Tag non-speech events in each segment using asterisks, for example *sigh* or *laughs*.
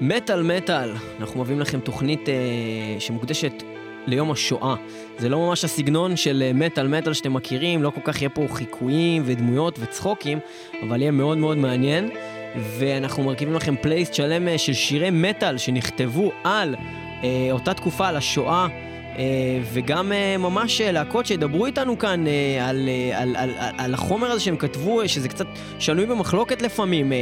מטאל מטאל, אנחנו מביאים לכם תוכנית אה, שמוקדשת ליום השואה. זה לא ממש הסגנון של אה, מטאל מטאל שאתם מכירים, לא כל כך יהיה פה חיקויים ודמויות וצחוקים, אבל יהיה מאוד מאוד מעניין. ואנחנו מרכיבים לכם פלייסט שלם אה, של שירי מטאל שנכתבו על אה, אותה תקופה, על השואה. אה, וגם אה, ממש אה, להקות שידברו איתנו כאן אה, על, אה, על, על, על, החומר הזה שהם כתבו, אה, שזה קצת שנוי במחלוקת לפעמים.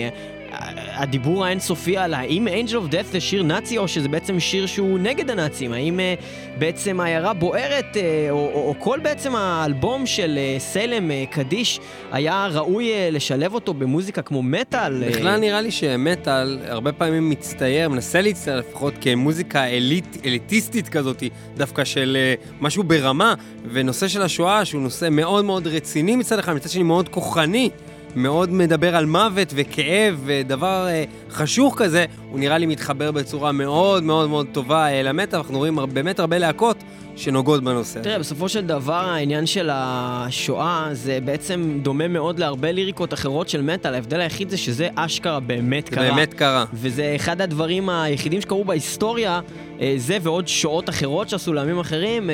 הדיבור האינסופי על האם Angel of Death זה שיר נאצי או שזה בעצם שיר שהוא נגד הנאצים, האם uh, בעצם העיירה בוערת uh, או, או, או כל בעצם האלבום של uh, סלם uh, קדיש היה ראוי uh, לשלב אותו במוזיקה כמו מטאל. בכלל uh... נראה לי שמטאל הרבה פעמים מצטייר, מנסה להצטייר לפחות כמוזיקה אליט, אליטיסטית כזאת, דווקא של uh, משהו ברמה, ונושא של השואה שהוא נושא מאוד מאוד רציני מצד אחד, מצד שני מאוד כוחני. מאוד מדבר על מוות וכאב ודבר אה, חשוך כזה, הוא נראה לי מתחבר בצורה מאוד מאוד מאוד טובה אה, למטה, אנחנו רואים באמת הרבה להקות שנוגעות בנושא. תראה, בסופו של דבר העניין של השואה זה בעצם דומה מאוד להרבה ליריקות אחרות של מטאל, ההבדל היחיד זה שזה אשכרה באמת קרה. באמת קרה. וזה אחד הדברים היחידים שקרו בהיסטוריה, אה, זה ועוד שואות אחרות שעשו לעמים אחרים.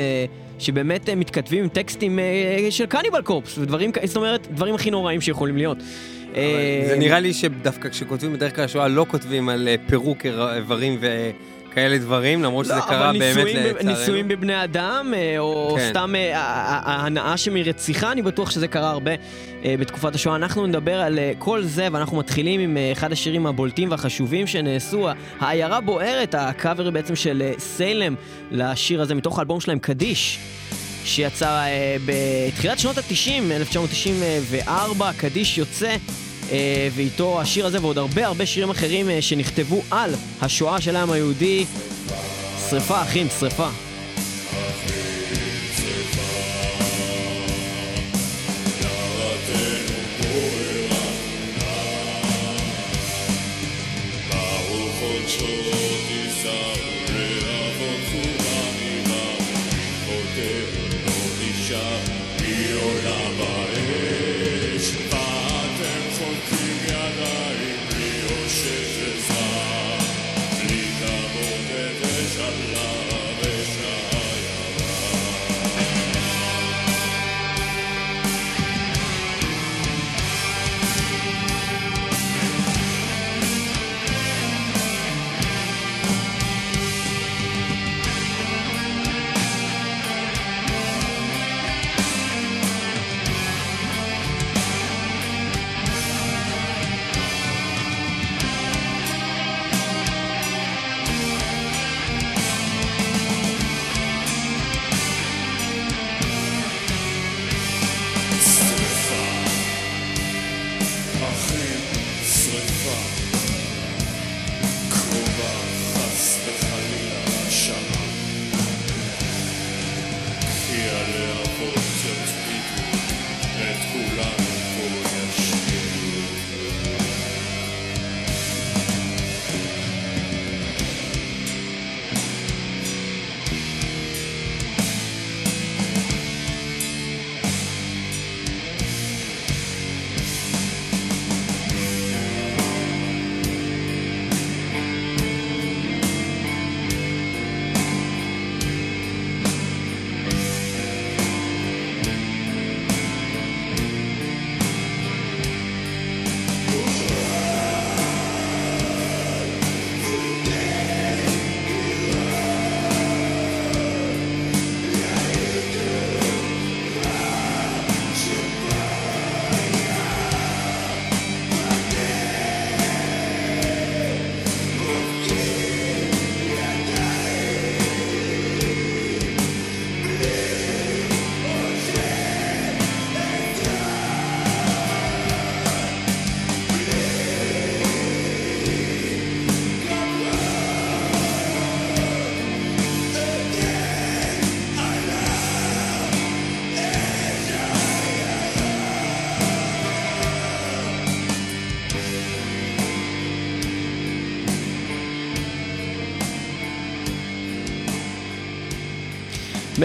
אה, שבאמת אה, מתכתבים עם טקסטים אה, של קניבל קורפס, ודברים, זאת אומרת, דברים הכי נוראים שיכולים להיות. אה, זה נראה לי שדווקא כשכותבים בדרך כלל השואה לא כותבים על פירוק איברים ו... כאלה דברים, למרות שזה לא, קרה באמת לצערנו. ניסויים בבני אדם, אה, או כן. סתם אה, ההנאה שמרציחה, אני בטוח שזה קרה הרבה אה, בתקופת השואה. אנחנו נדבר על כל זה, ואנחנו מתחילים עם אחד השירים הבולטים והחשובים שנעשו, העיירה בוערת, הקאבר בעצם של סיילם לשיר הזה, מתוך האלבום שלהם, קדיש. שיצא בתחילת שנות ה-90, 1994, קדיש יוצא אה, ואיתו השיר הזה ועוד הרבה הרבה שירים אחרים אה, שנכתבו על השואה של העם היהודי. שריפה, אחים, שריפה.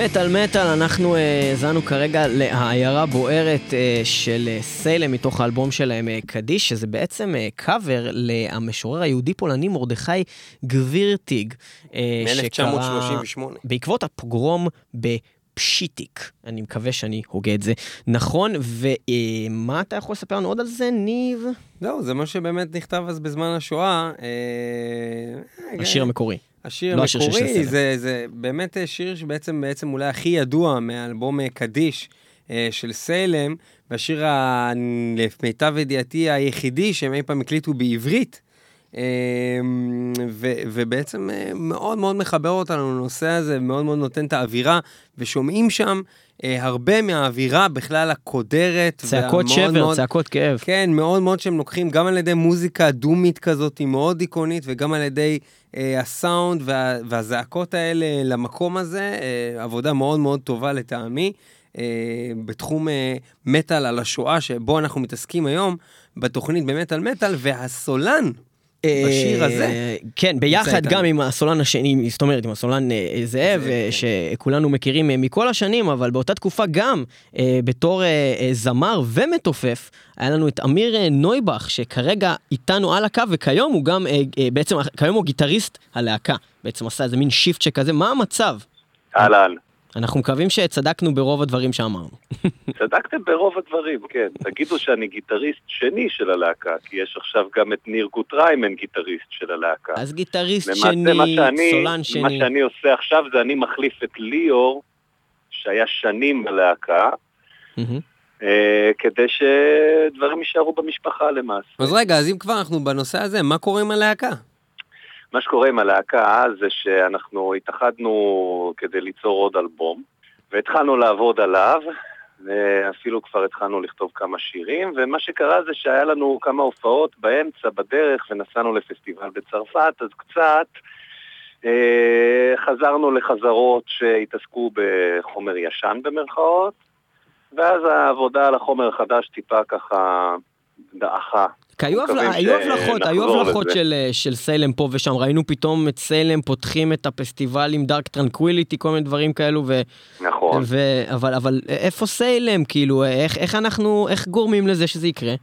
מטאל מטאל, אנחנו האזנו uh, כרגע לעיירה בוערת uh, של uh, סיילם מתוך האלבום שלהם uh, קדיש, שזה בעצם קאבר uh, למשורר היהודי-פולני מרדכי גבירטיג. Uh, מ-1938. בעקבות הפוגרום בפשיטיק. אני מקווה שאני הוגה את זה נכון, ומה אתה יכול לספר לנו עוד על זה, ניב? זהו, זה מה שבאמת נכתב אז בזמן השואה. השיר המקורי. השיר לא המקורי, זה, זה באמת שיר שבעצם בעצם אולי הכי ידוע מאלבום קדיש אה, של סיילם, והשיר למיטב ידיעתי היחידי שהם אי פעם הקליטו בעברית. אה, ו, ובעצם אה, מאוד מאוד מחבר אותנו לנושא הזה, מאוד מאוד נותן את האווירה, ושומעים שם אה, הרבה מהאווירה בכלל הקודרת. צעקות שבר, מאוד, צעקות כאב. כן, מאוד מאוד שהם לוקחים גם על ידי מוזיקה דומית כזאת, מאוד איקונית, וגם על ידי אה, הסאונד וה, והזעקות האלה למקום הזה, אה, עבודה מאוד מאוד טובה לטעמי. אה, בתחום מטאל על השואה, שבו אנחנו מתעסקים היום, בתוכנית במטאל מטאל, והסולן בשיר הזה. אה, כן, ביחד גם עם הסולן השני, זאת אומרת, עם הסולן אה, זאב, כן. שכולנו מכירים אה, מכל השנים, אבל באותה תקופה גם, בתור זמר ומתופף, היה לנו את אמיר נויבך, שכרגע איתנו על הקו, וכיום הוא גם, בעצם, כיום הוא גיטריסט הלהקה. בעצם עשה איזה מין shift שכזה, מה המצב? אהלן. אנחנו מקווים שצדקנו ברוב הדברים שאמרנו. צדקתם ברוב הדברים, כן. תגידו שאני גיטריסט שני של הלהקה, כי יש עכשיו גם את ניר גוטריימן גיטריסט של הלהקה. אז גיטריסט שני, שאני, סולן שני. מה שאני עושה עכשיו זה אני מחליף את ליאור, שהיה שנים בלהקה. אה, כדי שדברים יישארו במשפחה למעשה. אז רגע, אז אם כבר אנחנו בנושא הזה, מה קורה עם הלהקה? מה שקורה עם הלהקה זה שאנחנו התאחדנו כדי ליצור עוד אלבום, והתחלנו לעבוד עליו, ואפילו כבר התחלנו לכתוב כמה שירים, ומה שקרה זה שהיה לנו כמה הופעות באמצע, בדרך, ונסענו לפסטיבל בצרפת, אז קצת אה, חזרנו לחזרות שהתעסקו בחומר ישן במרכאות, ואז העבודה על החומר החדש טיפה ככה דעכה. כי היו, הבלחות, היו הבלחות של, אה, של סיילם פה ושם, ראינו פתאום את סיילם פותחים את הפסטיבל עם Dark Tranquillity, כל מיני דברים כאלו, ו... נכון. ו, אבל, אבל איפה סיילם, כאילו, איך, איך אנחנו, איך גורמים לזה שזה יקרה?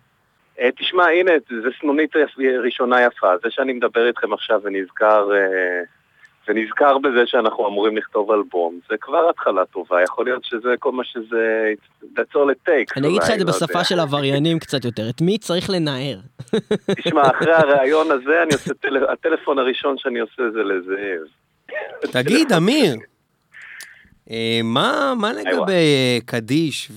אה, תשמע, הנה, זו סנונית ראשונה יפה. זה שאני מדבר איתכם עכשיו ונזכר אה, ונזכר בזה שאנחנו אמורים לכתוב אלבום, זה כבר התחלה טובה, יכול להיות שזה כל מה שזה, that's all it takes. אני אגיד לך את זה לא בשפה של עבריינים קצת יותר, את מי צריך לנער? *laughs* תשמע, אחרי הראיון הזה, אני עושה, הטלפון הראשון שאני עושה זה לזאב. תגיד, *laughs* אמיר, אה, מה לגבי קדיש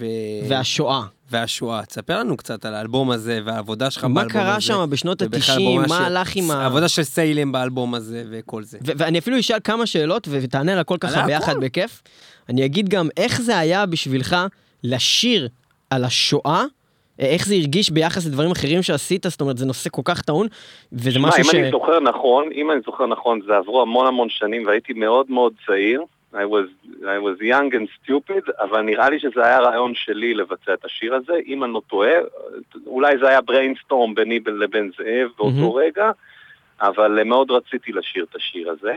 והשואה? והשואה. תספר לנו קצת על האלבום הזה והעבודה שלך באלבום הזה. מה קרה שם בשנות ה-90, מה הלך עם ה... העבודה של סיילם באלבום הזה וכל זה. ואני אפילו אשאל כמה שאלות ותענה על הכל ככה ביחד בכיף. אני אגיד גם איך זה היה בשבילך לשיר על השואה איך זה הרגיש ביחס לדברים אחרים שעשית, זאת אומרת, זה נושא כל כך טעון, וזה משהו ש... אם אני זוכר נכון, אם אני זוכר נכון, זה עברו המון המון שנים והייתי מאוד מאוד צעיר, I was, I was young and stupid, אבל נראה לי שזה היה רעיון שלי לבצע את השיר הזה. אם אני לא טועה, אולי זה היה brainstorm ביני לבין זאב באותו mm-hmm. רגע, אבל מאוד רציתי לשיר את השיר הזה.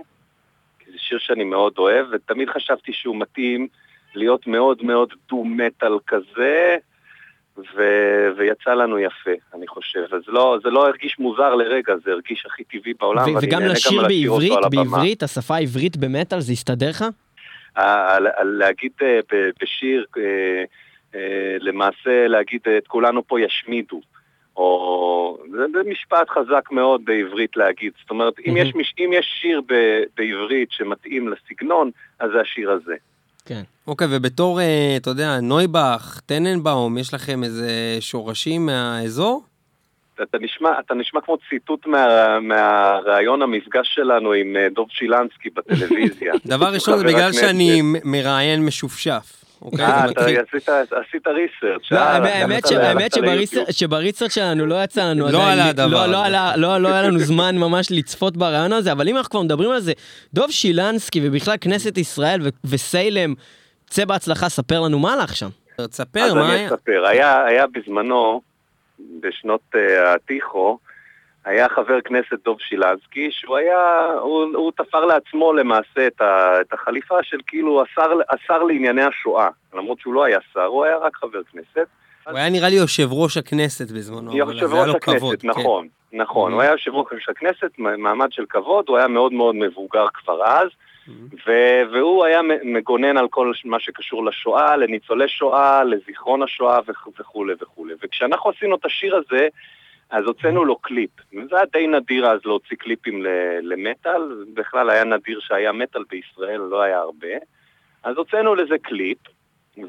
כי זה שיר שאני מאוד אוהב, ותמיד חשבתי שהוא מתאים להיות מאוד מאוד דו-מטאל כזה, ו- ויצא לנו יפה, אני חושב. אז לא, זה לא הרגיש מוזר לרגע, זה הרגיש הכי טבעי בעולם. ו- וגם לשיר בעברית, בעברית, השפה העברית במטאל, זה הסתדר לך? להגיד אה, בשיר, אה, אה, למעשה להגיד את כולנו פה ישמידו. או... זה, זה משפט חזק מאוד בעברית להגיד. זאת אומרת, אם, יש, אם יש שיר ב, בעברית שמתאים לסגנון, אז זה השיר הזה. כן. אוקיי, ובתור, אתה יודע, נויבך, טננבאום, יש לכם איזה שורשים מהאזור? אתה נשמע, אתה נשמע כמו ציטוט מה, מהראיון המפגש שלנו עם אה, דוב שילנסקי בטלוויזיה. *laughs* דבר ראשון זה בגלל שאני מראיין משופשף. אוקיי, אה, אתה עשית ריסרצ'. לא, האמת שבריסרצ' שלנו לא יצא לנו לא עלה הדבר. לא, לא, לא היה לנו זמן ממש לצפות ברעיון הזה, אבל אם אנחנו כבר מדברים על זה, דוב שילנסקי ובכלל כנסת ישראל וסיילם, צא בהצלחה, ספר לנו מה הלך שם. תספר, מה היה? אז אני אספר, היה בזמנו, בשנות uh, הטיחו, היה חבר כנסת דוב שילנסקי, שהוא היה, הוא, הוא תפר לעצמו למעשה את, ה, את החליפה של כאילו השר, השר לענייני השואה. למרות שהוא לא היה שר, הוא היה רק חבר כנסת. הוא היה נראה לי יושב ראש הכנסת בזמנו, אבל זה היה לו כבוד. נכון, כן. נכון. הוא היה יושב ראש הכנסת, מעמד של כבוד, הוא היה מאוד מאוד מבוגר כבר אז. ו- והוא היה מגונן על כל מה שקשור לשואה, לניצולי שואה, לזיכרון השואה וכולי וכולי. וכשאנחנו עשינו את השיר הזה, אז הוצאנו לו קליפ. זה היה די נדיר אז להוציא קליפים למטאל, בכלל היה נדיר שהיה מטאל בישראל, לא היה הרבה. אז הוצאנו לזה קליפ,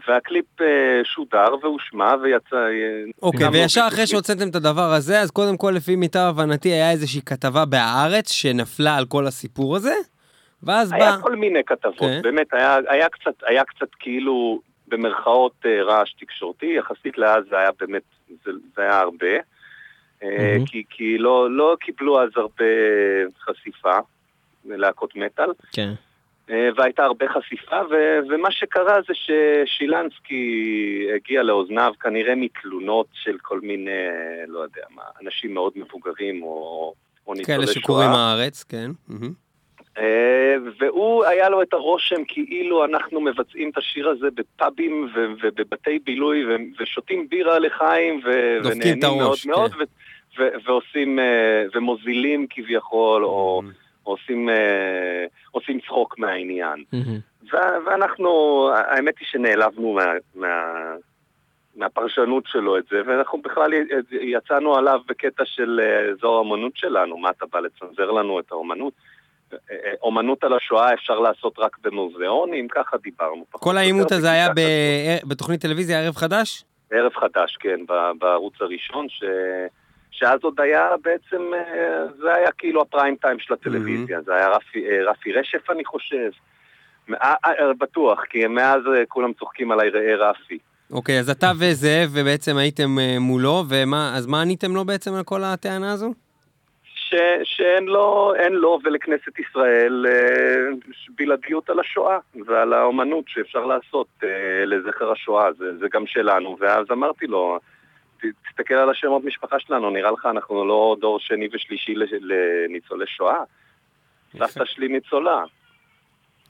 והקליפ אה, שודר והושמע ויצא... אה, אוקיי, וישר אחרי שהוצאתם את הדבר הזה, אז קודם כל, לפי מיטב הבנתי, היה איזושהי כתבה בהארץ שנפלה על כל הסיפור הזה, ואז היה בא... היה כל מיני כתבות, okay. כן. באמת, היה, היה, קצת, היה קצת כאילו, במרכאות, אה, רעש תקשורתי, יחסית לאז זה היה באמת, זה, זה היה הרבה. Mm-hmm. כי, כי לא, לא קיבלו אז הרבה חשיפה ללהקות מטאל. כן. אה, והייתה הרבה חשיפה, ו- ומה שקרה זה ששילנסקי הגיע לאוזניו כנראה מתלונות של כל מיני, לא יודע מה, אנשים מאוד מבוגרים או, או ניצולי שואה. כאלה שקוראים הארץ, כן. והוא, היה לו את הרושם כאילו אנחנו מבצעים את השיר הזה בפאבים ובבתי בילוי ושותים בירה לחיים ונהנים מאוד כן. מאוד ועושים, אה, ומוזילים כביכול, או עושים, אה, עושים צחוק מהעניין. ואנחנו, האמת היא שנעלבנו מה, מה, מהפרשנות שלו את זה, ואנחנו בכלל יצאנו עליו בקטע של אה, זו האמנות שלנו, מה אתה בא לצנזר לנו את האמנות? אומנות על השואה אפשר לעשות רק במוזיאונים, ככה דיברנו. כל העימות הזה היה בתוכנית טלוויזיה ערב חדש? ערב חדש, כן, בערוץ הראשון, ש... שאז עוד היה בעצם, אה, זה היה כאילו הפריים טיים של הטלוויזיה, mm-hmm. זה היה רפי, אה, רפי רשף אני חושב, אה, בטוח, כי מאז כולם צוחקים עליי ראה רפי. אוקיי, אז אתה וזאב ובעצם הייתם מולו, ומה, אז מה עניתם לו בעצם על כל הטענה הזו? ש, שאין לו, לו ולכנסת ישראל בלעדיות על השואה ועל האומנות שאפשר לעשות לזכר השואה, זה, זה גם שלנו, ואז אמרתי לו, תסתכל על השמות משפחה שלנו, נראה לך אנחנו לא דור שני ושלישי לניצולי שואה. סבתא שלי ניצולה.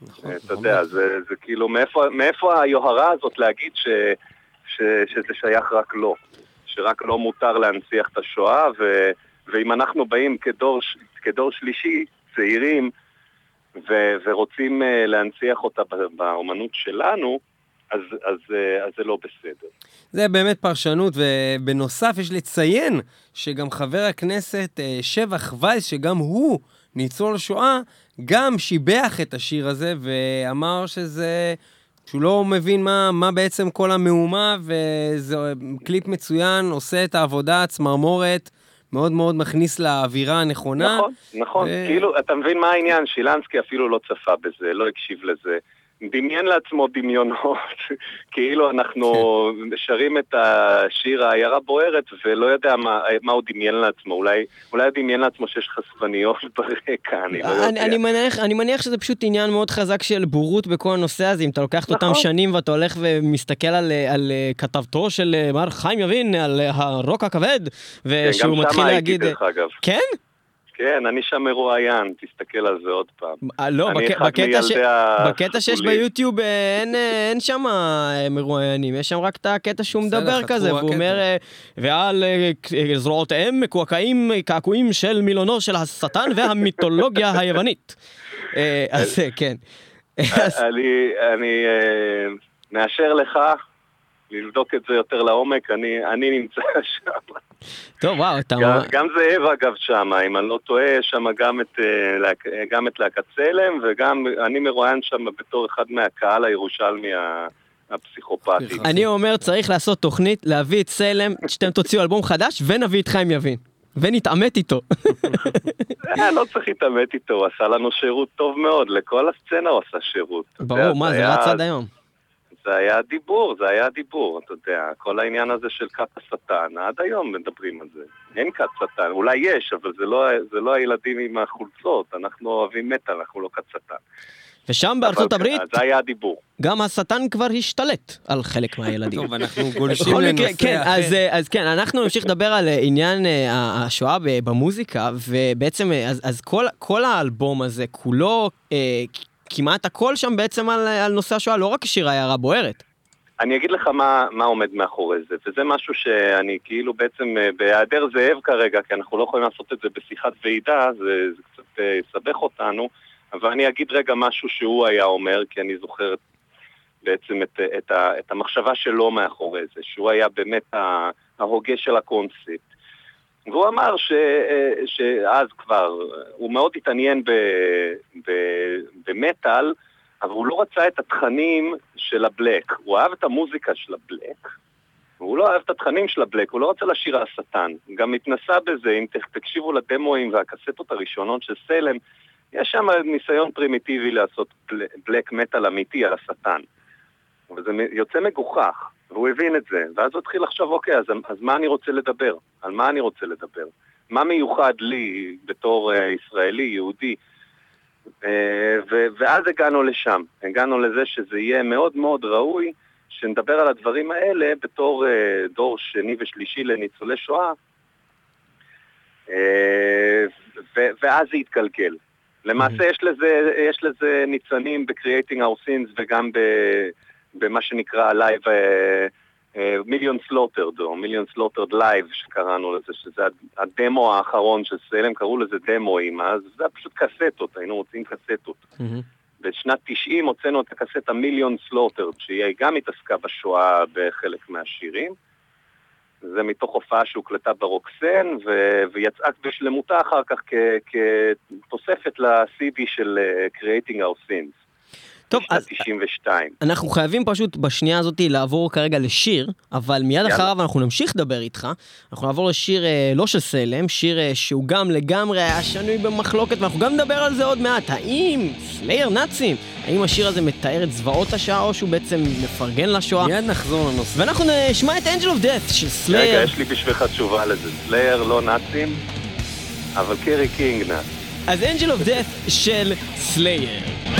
נכון, אתה יודע, זה, זה כאילו, מאיפה, מאיפה היוהרה הזאת להגיד ש, ש, שזה שייך רק לו? שרק לא מותר להנציח את השואה, ו, ואם אנחנו באים כדור, כדור שלישי, צעירים, ו, ורוצים אה, להנציח אותה באומנות שלנו, אז, אז, אה, אז זה לא בסדר. זה באמת פרשנות, ובנוסף יש לציין שגם חבר הכנסת אה, שבח וייס, שגם הוא ניצול שואה, גם שיבח את השיר הזה ואמר שזה... שהוא לא מבין מה, מה בעצם כל המהומה, וזה קליפ מצוין, עושה את העבודה, צמרמורת, מאוד מאוד מכניס לאווירה הנכונה. נכון, נכון. ו... כאילו, אתה מבין מה העניין? שילנסקי אפילו לא צפה בזה, לא הקשיב לזה. דמיין לעצמו דמיונות, *laughs* כאילו אנחנו כן. שרים את השיר העיירה בוערת ולא יודע מה, מה הוא דמיין לעצמו, אולי, אולי דמיין לעצמו שיש חשפניות *laughs* ברקע, אני לא יודע. אני, אני, מניח, אני מניח שזה פשוט עניין מאוד חזק של בורות בכל הנושא הזה, אם אתה לוקח את נכון. אותם שנים ואתה הולך ומסתכל על, על כתבתו של מר חיים יבין, על הרוק הכבד, ושהוא כן, מתחיל להגיד... גם שם הייתי דרך אגב. כן? כן, אני שם מרואיין, תסתכל על זה עוד פעם. אה, לא, בקטע שיש ביוטיוב אה, אין שם אה, מרואיינים, יש שם רק את הקטע שהוא מדבר כזה, והוא אומר, ועל זרועותיהם מקועקעים קעקועים של מילונו של השטן והמיתולוגיה *laughs* היוונית. אז כן. *laughs* אני מאשר לך לבדוק את זה יותר לעומק, אני, אני נמצא שם. טוב, וואו, אתה... גם, גם זאב אגב שם, אם אני לא טועה, שם גם את, אה, גם את להקת צלם, וגם אני מרואיין שם בתור אחד מהקהל הירושלמי הפסיכופתי. אני אומר, צריך לעשות תוכנית, להביא את צלם, שאתם תוציאו אלבום חדש, ונביא את חיים יבין. ונתעמת איתו. *laughs* אה, לא צריך להתעמת איתו, הוא עשה לנו שירות טוב מאוד, לכל הסצנה הוא עשה שירות. ברור, מה, זה רץ עד היום. זה היה דיבור, זה היה דיבור, אתה יודע, כל העניין הזה של כת השטן, עד היום מדברים על זה. אין כת שטן, אולי יש, אבל זה לא, זה לא הילדים עם החולצות, אנחנו אוהבים מטא, אנחנו לא כת שטן. ושם בארצות הברית, זה היה הדיבור. גם השטן כבר השתלט על חלק מהילדים. טוב, אנחנו *laughs* גולשים לנושא כן, אז, אחר. אז כן, אנחנו נמשיך לדבר על עניין אה, השואה במוזיקה, ובעצם, אה, אז, אז כל, כל האלבום הזה, כולו, אה, כמעט הכל שם בעצם על, על נושא השואה, לא רק שיר העיירה בוערת. אני אגיד לך מה, מה עומד מאחורי זה, וזה משהו שאני כאילו בעצם אה, בהיעדר זאב כרגע, כי אנחנו לא יכולים לעשות את זה בשיחת ועידה, זה, זה קצת אה, יסבך אותנו, אבל אני אגיד רגע משהו שהוא היה אומר, כי אני זוכר בעצם את, את, ה, את המחשבה שלו מאחורי זה, שהוא היה באמת ההוגה של הקונספט. והוא אמר ש, אה, שאז כבר, הוא מאוד התעניין ב, ב, במטאל, אבל הוא לא רצה את התכנים של הבלק. הוא אהב את המוזיקה של הבלק, והוא לא אהב את התכנים של הבלק, הוא לא רצה לשיר על השטן. גם התנסה בזה, אם תקשיבו לדמואים והקסטות הראשונות של סלם, יש שם ניסיון פרימיטיבי לעשות בל- בלק מטאל אמיתי על השטן. וזה יוצא מגוחך, והוא הבין את זה, ואז הוא התחיל לחשוב, אוקיי, אז, אז מה אני רוצה לדבר? על מה אני רוצה לדבר? מה מיוחד לי בתור uh, ישראלי, יהודי? Uh, ו- ואז הגענו לשם, הגענו לזה שזה יהיה מאוד מאוד ראוי שנדבר על הדברים האלה בתור uh, דור שני ושלישי לניצולי שואה, uh, ו- ואז זה יתגלגל. למעשה יש לזה, יש לזה ניצנים ב-Creating Our Sins וגם ב- במה שנקרא Live Millions Slaughtered, או Millions Slaughtered Live שקראנו לזה, שזה הד- הדמו האחרון של סיילם, קראו לזה דמואים, אז זה היה פשוט קסטות, היינו מוצאים קסטות. בשנת 90 הוצאנו את הקסטה Millions Slaughtered, שהיא גם התעסקה בשואה בחלק מהשירים. זה מתוך הופעה שהוקלטה ברוקסן, ו- ויצאה בשלמותה אחר כך כ- כתוספת ל-CD של אה, Creating Our Sins. טוב, אז בשנת 92. אנחנו חייבים פשוט בשנייה הזאת לעבור כרגע לשיר, אבל מיד יאללה. אחריו אנחנו נמשיך לדבר איתך. אנחנו נעבור לשיר אה, לא של סיילם, שיר אה, שהוא גם לגמרי היה שנוי במחלוקת, ואנחנו גם נדבר על זה עוד מעט. האם סלייר נאצים, האם השיר הזה מתאר את זוועות השואה, או שהוא בעצם מפרגן לשואה? מיד נחזור לנושא. ואנחנו נשמע את Angel of Death של רגע, סלייר. יש לי בשבילך תשובה לזה. סלייר לא נאצים, אבל קרי קינג נאצ. אז אנג'ל אוף דאט של סלייר.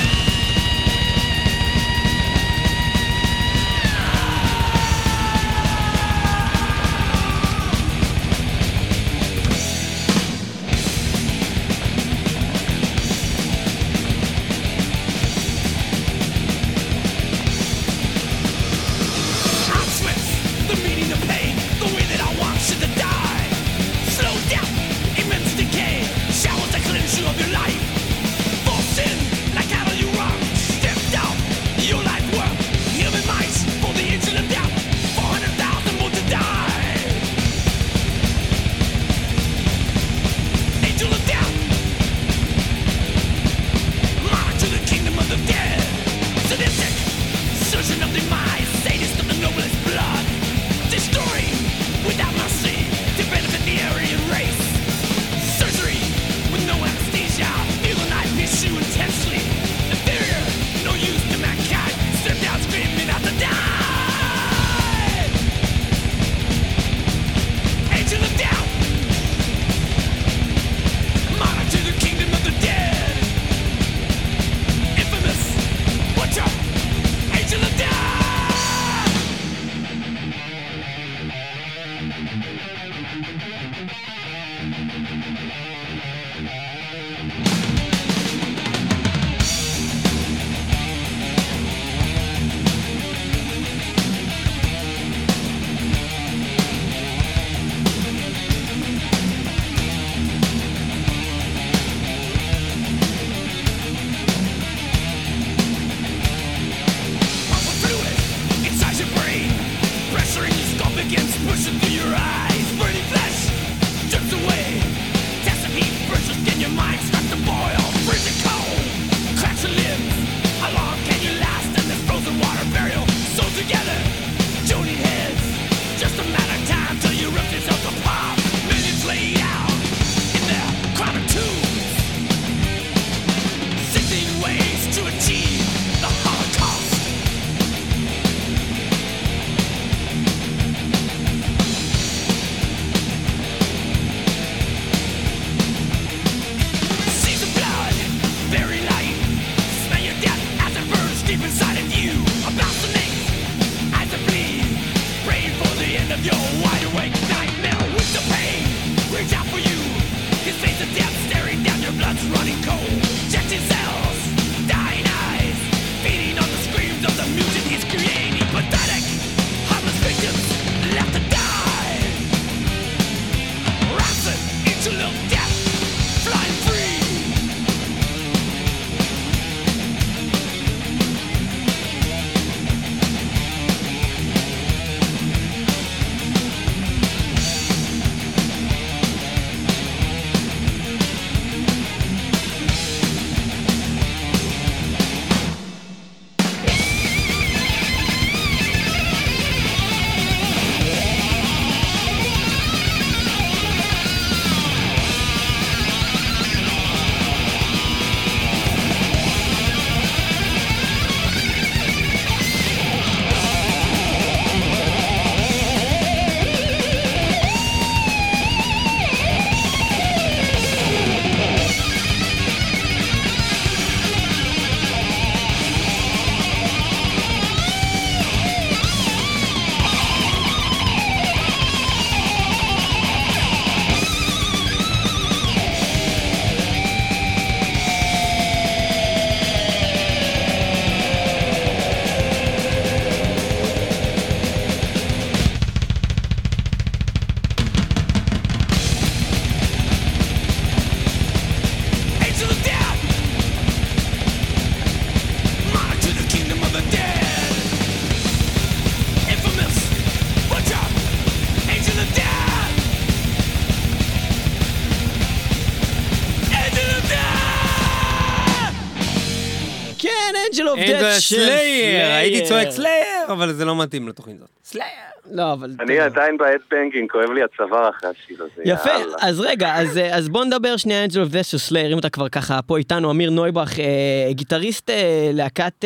הייתי צועק סלייר, אבל זה לא מתאים לתוכנית הזאת. סלייר. לא, אבל... אני עדיין ב headbanging, כואב לי הצוואר אחרי השיר הזה. יפה. אז רגע, אז, אה, אז בוא נדבר שנייה Angel of של סלייר, אם אתה כבר ככה פה איתנו, אמיר נויבך, אה, גיטריסט אה, להקת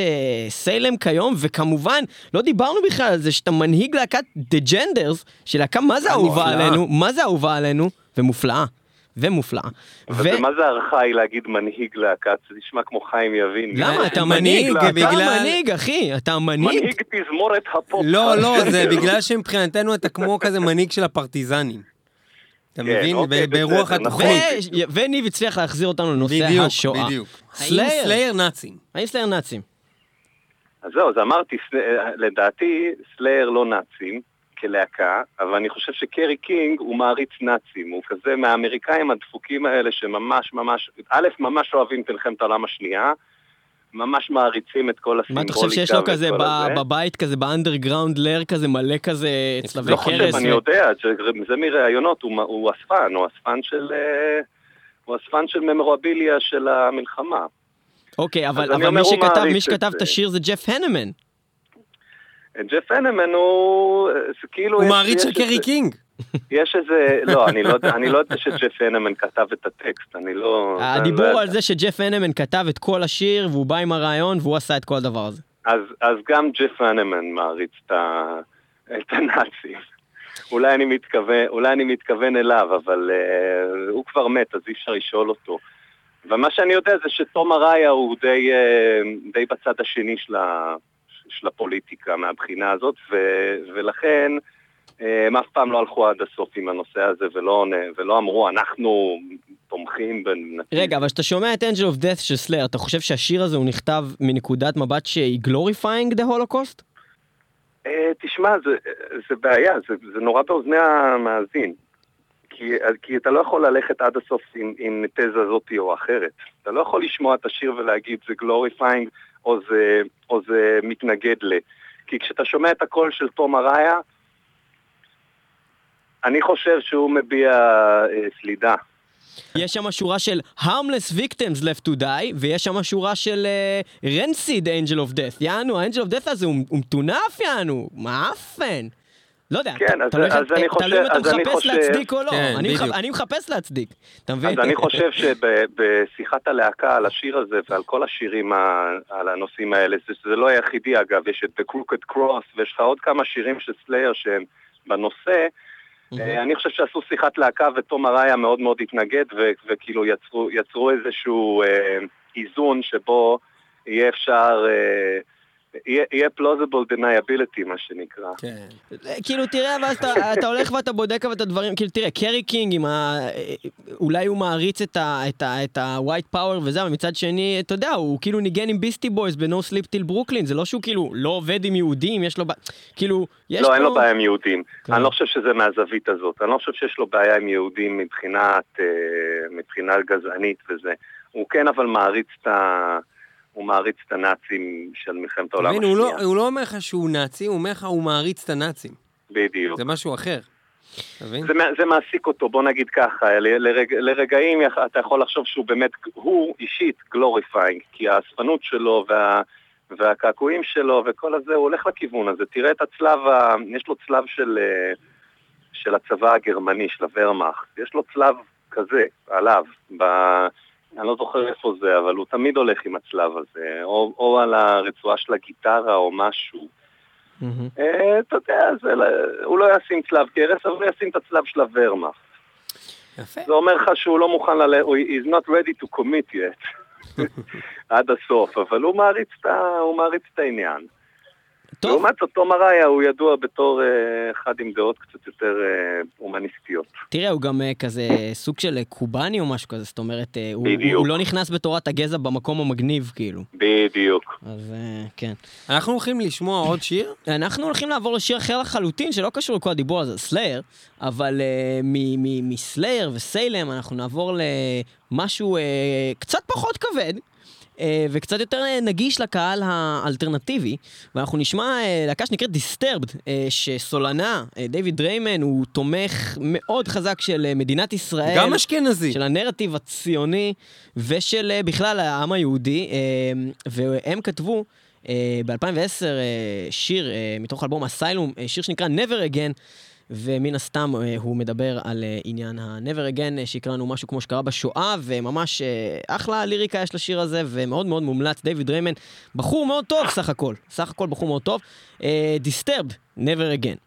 סיילם כיום, וכמובן, לא דיברנו בכלל על זה שאתה מנהיג להקת The Genders, של להקה מה זה אהובה. עלינו, מה זה אהובה עלינו, ומופלאה, ומופלאה. ו... אבל מה זה ארכאי להגיד מנהיג להקת? זה נשמע כמו חיים יבין. למה? אתה מנהיג, מנהיג, אתה בגלל- מנהיג, אחי, אתה מנהיג. מנהיג תזמורת הפופ. לא, לא, זה *laughs* בגלל שמבחינתנו אתה כמו כזה מנהיג של הפרטיזנים. אתה כן, מבין? אוקיי, ברוח נכון. התוכנית. ו... וניב הצליח להחזיר אותנו לנושא בדיוק, השואה. בדיוק. האם סלייר. סלייר נאצים? האם סלייר נאצים? אז זהו, אז אמרתי, סל- לדעתי סלייר לא נאצים כלהקה, אבל אני חושב שקרי קינג הוא מעריץ נאצים, הוא כזה מהאמריקאים הדפוקים האלה שממש ממש, א', ממש אוהבים את מלחמת העולם השנייה, ממש מעריצים את כל מה הסימבוליקה אתה חושב שיש לו כזה ב-. בבית כזה ב underground lair כזה מלא כזה צלבי לא קרס? חושב, אני ו- יודע, זה מראיונות, הוא הוא אספן, הוא אספן של... אה, הוא אספן של memorabilia של המלחמה. אוקיי, אבל אני אבל אומר, מי שכתב מי שכתב. את השיר זה ג'ף הנמן. ג'ף הנמן הוא... זה כאילו... הוא מעריץ של קרי קינג. יש איזה... לא, אני לא יודע- אני לא יודע שג'ף הנמן כתב את הטקסט, אני לא... הדיבור זה- על זה שג'ף הנמן כתב את כל השיר והוא בא עם הרעיון והוא עשה את כל הדבר הזה. אז, אז גם ג'ף הנמן מעריץ את, הנאצים. אולי אני מתכוון, אולי אני מתכוון אליו, אבל uh, הוא כבר מת, אז אי אפשר לשאול אותו. ומה שאני יודע זה שתום אריה הוא די, uh, די בצד השני של, ה... של הפוליטיקה מהבחינה הזאת, ו... ולכן אה, הם אף פעם לא הלכו עד הסוף עם הנושא הזה ולא, ולא אמרו, אנחנו תומכים בנאצים. רגע, אבל כשאתה שומע את Angel of Death של סלייר, אתה חושב שהשיר הזה הוא נכתב מנקודת מבט שהיא glorifying the Holocaust? אה, תשמע, זה, זה בעיה, זה, זה נורא באוזני המאזין. כי, כי אתה לא יכול ללכת עד הסוף עם, עם תזה זאתי או אחרת. אתה לא יכול לשמוע את השיר ולהגיד זה glorifying או זה, או זה מתנגד ל... כי כשאתה שומע את הקול של תום אראיה, אני חושב שהוא מביע אה, סלידה. יש שם שורה של harmless victims left to die, ויש שם שורה של uh, rancid angel of death. יענו, ה Angel of Death הזה הוא מטונף, יענו, מעפן. לא יודע, כן, אז- תלוי איך- אז אני תלוי אם חושב- אתה אז אני מחפש חושב- להצדיק או לא. כן, אני מח-. אני מחפש להצדיק, אתה מבין? אז אני חושב שבשיחת הלהקה על השיר הזה ועל כל השירים ה- על הנושאים האלה, זה, זה לא היחידי אגב, יש את The Crooked Cross ויש לך עוד כמה שירים של סלייר שהם בנושא. אה, אני חושב שעשו שיחת להקה ותום אראיה מאוד מאוד התנגד ו- וכאילו יצרו, יצרו איזשהו אה, איזון שבו יהיה אפשר אה, יהיה plausible deniability, מה שנקרא. כן. כאילו, תראה, ואז אתה, אתה הולך ואתה בודק אבל את הדברים, כאילו, תראה, קרי קינג, עם ה... אולי הוא מעריץ את ה-white power וזה, אבל מצד שני, אתה יודע, הוא כאילו ניגן עם ביסטי בויז ב-No Sleep Till Brooklyn, זה לא שהוא כאילו לא עובד עם יהודים, יש לו... ב- כאילו, יש לא, פה... אין לו בעיה עם יהודים. כן. אני לא חושב שזה מהזווית הזאת. אני לא חושב שיש לו בעיה עם יהודים מבחינת, אה, מבחינה גזענית וזה. הוא כן אבל מעריץ את ה... הוא מעריץ את הנאצים של מלחמת העולם מבין, הוא השנייה. לא- הוא לא אומר לך שהוא נאצי, הוא אומר לך הוא מעריץ את הנאצים. בדיוק. זה משהו אחר. זה, זה מעסיק אותו, בוא נגיד ככה, ל- לרג, לרגעים אתה יכול לחשוב שהוא באמת, הוא אישית glorifying, כי האספנות שלו וה, והקעקועים שלו וכל הזה, הוא הולך לכיוון הזה. תראה את הצלב, ה, יש לו צלב של, אה, של הצבא הגרמני, של הוורמאכט, יש לו צלב כזה, עליו, ב, אני לא זוכר איפה זה, אבל הוא תמיד הולך עם הצלב הזה, או, או על הרצועה של הגיטרה או משהו. אה, אתה יודע, זה, הוא לא ישים צלב קרס, אבל הוא ישים את הצלב של הוורמאכט. יפה. זה אומר לך שהוא לא מוכן ל... is not ready to commit yet. *laughs* עד הסוף, אבל הוא מעריץ את, ה... הוא מעריץ את העניין. טוב, לעומת זאת, תום אריה הוא ידוע בתור אה, אחד עם דעות קצת יותר אה, הומניסטיות. תראה, הוא גם אה, כזה סוג של קובאני או משהו כזה, זאת אומרת, הוא. הוא לא נכנס בתורת הגזע במקום המגניב, כאילו. בדיוק. אז כן. אנחנו הולכים לשמוע עוד שיר? אנחנו הולכים לעבור לשיר אחר לחלוטין, שלא קשור לכל הדיבור הזה, סלייר, אבל מסלייר וסיילם אנחנו נעבור למשהו קצת פחות כבד. Uh, וקצת יותר uh, נגיש לקהל האלטרנטיבי, ואנחנו נשמע uh, להקה שנקראת uh, שסולנה, דיוויד דריימן, הוא תומך מאוד חזק של מדינת ישראל. גם אשכנזי. של הנרטיב הציוני ושל אה, בכלל העם היהודי, אה, והם כתבו ב-2010 שיר אה, מתוך אלבום אסיילום, אה, שיר שנקרא Never Again, ומן הסתם אה, הוא מדבר על אה, עניין ה-Never Again, אה, שיקרא לנו משהו כמו שקרה בשואה, וממש אחלה ליריקה יש לשיר הזה, ומאוד מאוד מומלץ. דיוויד ריימן, בחור מאוד טוב סך הכל, סך הכל בחור מאוד טוב. דיסטרבד, Never Again.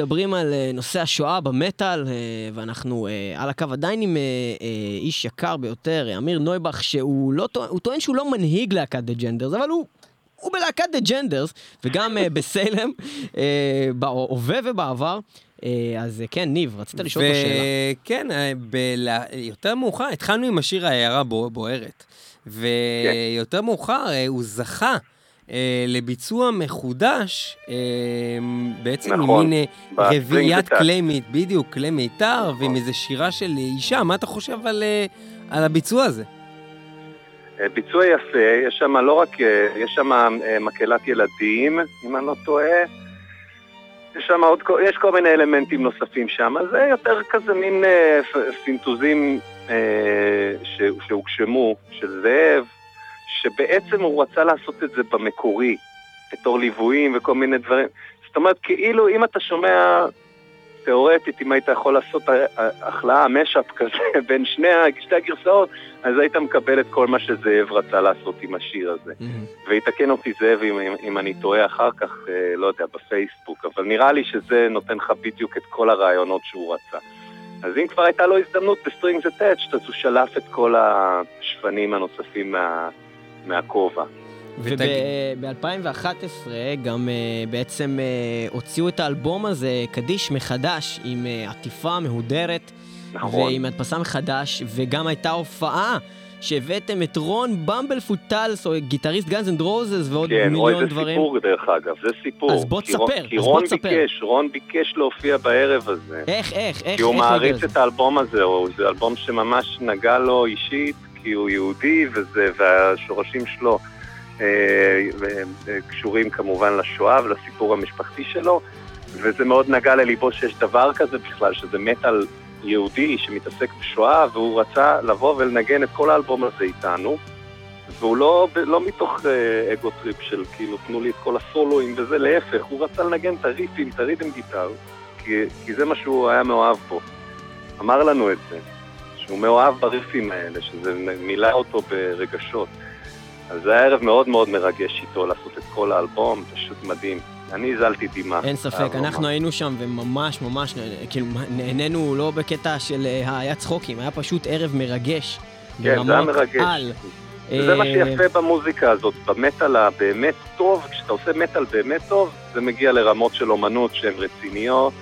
מדברים על אה, נושא השואה במטאל, אה, ואנחנו אה, על הקו עדיין עם איש יקר ביותר, אמיר נויבך, שהוא לא, טוען שהוא לא מנהיג להקת The Genders, אבל הוא... הוא בלהקת The Genders, וגם בסיילם, בהווה ובעבר. אז כן, ניב, רצית לשאול אותו שאלה. וכן, אה, בל- יותר מאוחר, התחלנו עם השיר העיירה בו- בוערת. ויותר מאוחר הוא זכה אה, לביצוע מחודש, אה, בעצם נכון, עם מין אה, רביעיית. כלי, מי- בדיוק, כלי מיתר, נכון. ועם איזה שירה של אישה. מה אתה חושב על, אה, על הביצוע הזה? אה, ביצוע יפה, יש שם לא רק, אה, יש שם אה, מקהלת ילדים, אם אני לא טועה. יש שם עוד, יש כל מיני אלמנטים נוספים שם, אז זה יותר כזה מין אה, פינטוזים אה, שהוגשמו של זאב, שבעצם הוא רצה לעשות את זה במקורי, בתור ליוויים וכל מיני דברים. זאת אומרת, כאילו אם אתה שומע, תיאורטית, אם היית יכול לעשות אה, אה, החלאה, משאפ כזה *laughs* בין שני, שתי הגרסאות, אז היית מקבל את כל מה שזאב רצה לעשות עם השיר הזה. מהמם. ויתקן אותי זאב אם, אם, אם אני טועה אחר כך, אה, לא יודע, בפייסבוק, אבל נראה לי שזה נותן לך בדיוק את כל הרעיונות שהוא רצה. אז אם כבר הייתה לו הזדמנות ב Strings Attached, אז הוא שלף את כל השפנים הנוספים מה, מהכובע. ותגיד- וב-2011 גם uh, בעצם uh, הוציאו את האלבום הזה, קדיש, מחדש, עם uh, עטיפה מהודרת, נכון. ועם הדפסה מחדש, וגם הייתה הופעה שהבאתם את רון Bumblefoot Thal, הגיטריסט Guns N' Roses, ועוד כן, אוי, מיליון זה דברים. סיפור דרך אגב, זה סיפור. אז בוא כי רון- תספר, כי אז בוא רון תספר. ביקש, רון ביקש להופיע בערב הזה. איך, איך, איך, כי הוא איך נגיע מעריץ? את האלבום הזה, או זה אלבום שממש נגע לו אישית, כי הוא יהודי, וזה, והשורשים שלו אה, אה, קשורים כמובן לשואה ולסיפור המשפחתי שלו, וזה מאוד נגע לליבו שיש דבר כזה בכלל, שזה מטאל יהודי שמתעסק בשואה, והוא רצה לבוא ולנגן את כל האלבום הזה איתנו. והוא לא, לא מתוך אה, ego trip של כאילו תנו לי את כל הסולואים וזה, להפך, הוא רצה לנגן את הריפים, את ה rhythm guitar, כי, כי זה מה שהוא היה מאוהב בו. אמר לנו את זה, שהוא מאוהב בריפים האלה, שזה מילא אותו ברגשות. אז זה היה ערב מאוד מאוד מרגש איתו לעשות את כל האלבום, פשוט מדהים. אני הזלתי דמעה. אין ספק, האלבום. אנחנו היינו שם וממש ממש, כאילו, נהנינו לא בקטע של אה, היה צחוקים, היה פשוט ערב מרגש. כן, זה היה מרגש. על. וזה מה אה, שיפה במוזיקה הזאת, במטאל הבאמת טוב, כשאתה עושה מטאל באמת טוב, זה מגיע לרמות של אומנות שהן רציניות,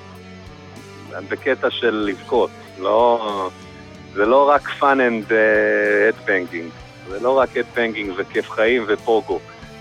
בקטע של לבכות, לא... זה לא רק and uh, headbanging, זה לא רק headbanging וכיף חיים ופוגו,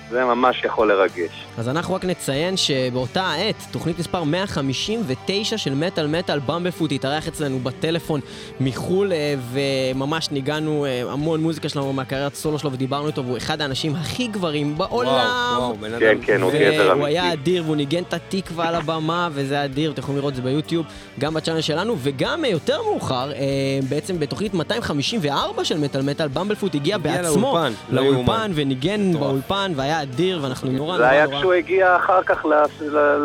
זה ממש יכול לרגש. אז אנחנו רק נציין שבאותה העת, תוכנית מספר 159 של מטאל מטאל במבפוט התארח אצלנו בטלפון מחו"ל, אה, וממש ניגענו אה, המון מוזיקה שלנו מהקריירת סולו שלו ודיברנו איתו, והוא אחד האנשים הכי גברים בעולם. וואו, וואו, בן כן, אדם. כן, הוא גבר והוא היה אמיתי. אדיר, והוא ניגן את התקווה על הבמה, וזה היה אדיר, אתם יכולים לראות את זה ביוטיוב, גם בצ'אנל שלנו, וגם אה, יותר מאוחר, בעצם בתוכנית 254 של מטאל מטאל, במבלפוט הגיע הגיע בעצמו לאולפן, לא. וניגן. באולפן, והיה אדיר, ואנחנו נורא זה נורא היה נורא... כשהוא הגיע אחר כך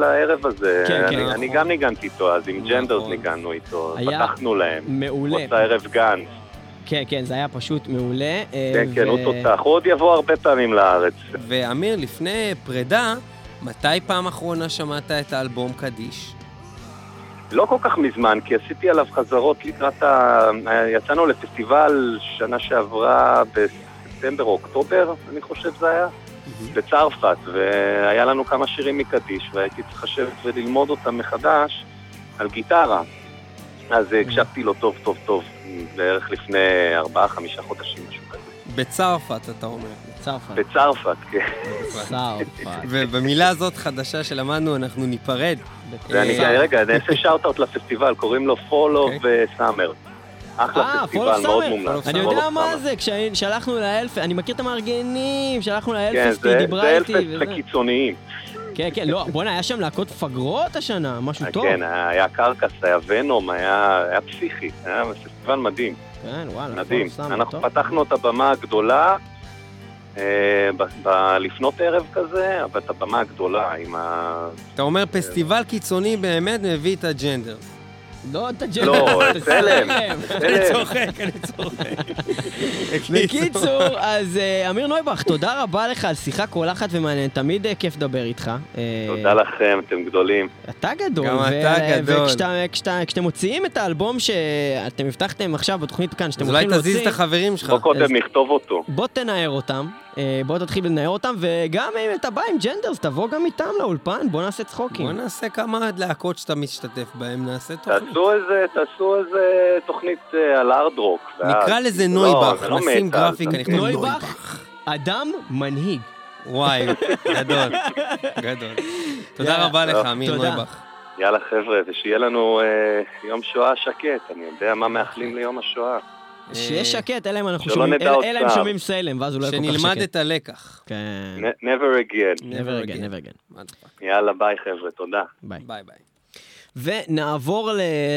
לערב הזה, כן, כן, אני- נכון. אני גם ניגנתי איתו, אז עם נכון. ג'נדרס ניגענו איתו, היה פתחנו להם. מעולה. הוא עשה ערב גאנס. כן, כן, זה היה פשוט מעולה. אה, כן, כן, הוא תותח. הוא עוד יבוא הרבה פעמים לארץ. ואמיר, לפני פרידה, מתי פעם אחרונה שמעת את האלבום קדיש? לא כל כך מזמן, כי עשיתי עליו חזרות לקראת ה... יצאנו לפסטיבל שנה שעברה בספטמבר או אוקטובר, אני חושב זה היה, בצרפת, והיה לנו כמה שירים מקדיש, והייתי צריך לשבת וללמוד אותם מחדש על גיטרה. אז הקשבתי לו טוב טוב טוב, בערך לפני ארבעה-חמישה חודשים, משהו כזה. בצרפת, אתה אומר. צרפת. בצרפת, כן. צרפת. *laughs* ובמילה הזאת חדשה שלמדנו, אנחנו ניפרד. אה, רגע, נעשה שאוט-אאוט לפסטיבל, קוראים לו Fall אוקיי. of סאמר. אחלה אה, פסטיבל, מאוד Summer. מומלץ. אני יודע מה. זה, כששלחנו לאלף, אני מכיר את המארגנים, שלחנו כן, לאלפסטי, זה דיברה זה איתי. אלפס וזה. לקיצוניים. כן, כן, לא, בואנה, היה שם להקות פגרות השנה, משהו טוב. כן, היה קרקס, היה ונום, היה היה פסיכי, היה פסטיבל מדהים, כן, וואלה, מדהים. אנחנו. פתחנו את הבמה הגדולה, אה, ב- ב- לפנות ערב כזה, אבל את הבמה הגדולה עם ה... אתה אומר פסטיבל קיצוני באמת מביא את הג'נדר. לא את הג'נדר. לא, את צלם. אני. צוחק, אני צוחק. בקיצור, אז אה, אמיר נויבך, תודה רבה לך על שיחה קולחת ומעניינת, תמיד אה, כיף לדבר איתך. אה, תודה לכם, אתם גדולים. אתה גדול. גם אתה גדול. וכשאתה- כשאתה- כשאתם מוציאים את האלבום שאתם הבטחתם עכשיו בתוכנית כאן, שאתם אז אולי הולכים תזיז להוציא, את החברים שלך. בוא קודם נכתוב אותו. בוא תנער אותם, בוא תתחיל לנער אותם, וגם אם אתה בא עם ג'נדרס, תבוא גם איתם לאולפן, בוא נעשה צחוקים. בוא נעשה כמה להקות שאתה משתתף בהן, נעשה תוכנית. תעשו איזה, תעשו איזה תוכנית אה, על הארד רוק. ואז- נקרא לזה לא, נויבך, זה לא נשים גרפיקה, נכתוב נויבך. אדם מנהיג. וואי, *laughs* גדול, גדול. תודה. רבה לך. אמיר. נויבך. יאללה חבר'ה, ושיהיה לנו אה, יום שואה שקט. אני יודע מה מאחלים ליום השואה. שיהיה שקט, אלא אם אנחנו שלא שומעים, אלא- אם. שומעים Salem, ואז הוא לא יהיה כל כך שקט. שנלמד את הלקח. כן. Ne- never again. never again, never again. יאללה, ביי חבר'ה, תודה. ביי. ביי ביי. ונעבור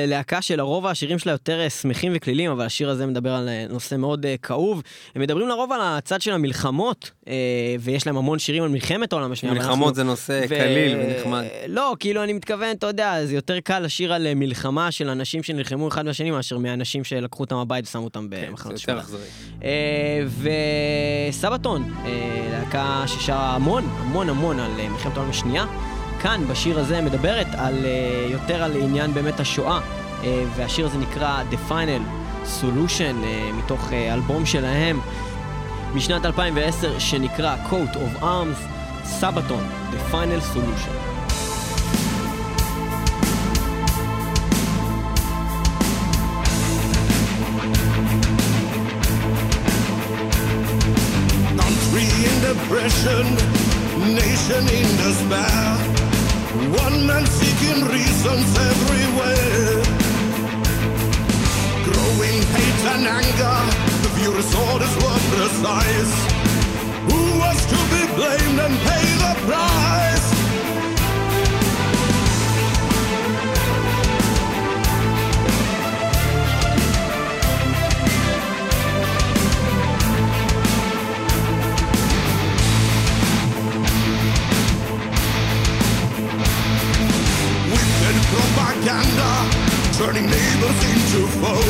ללהקה שלרוב השירים שלה יותר אה, שמחים וקלילים, אבל השיר הזה מדבר על אה, נושא מאוד אה, כאוב. הם מדברים לרוב על הצד של המלחמות, ויש להם המון שירים על מלחמת העולם השנייה. אנחנו- מלחמות זה נושא ו- קליל ונחמד. לא, כאילו, אני מתכוון, אתה יודע, זה יותר קל לשיר על מלחמה של אנשים שנלחמו אחד בשני, מאשר מאנשים שלקחו אותם הביתה ושמו אותם כן, זה במחנות יותר שמירה. אכזרי. אה, וסבתון, אה, להקה ששרה המון, המון המון על מלחמת העולם השנייה. כאן, בשיר הזה, מדברת על, אה, יותר על עניין באמת השואה, אה, והשיר הזה נקרא The Final Solution, אה, מתוך אלבום שלהם משנת 2010, שנקרא Coat of Arms, סבתון, The Final Solution. Nation in despair. One man seeking reasons everywhere. Growing hate and anger, the furious orders were precise. Who was to be blamed and pay the price? beautiful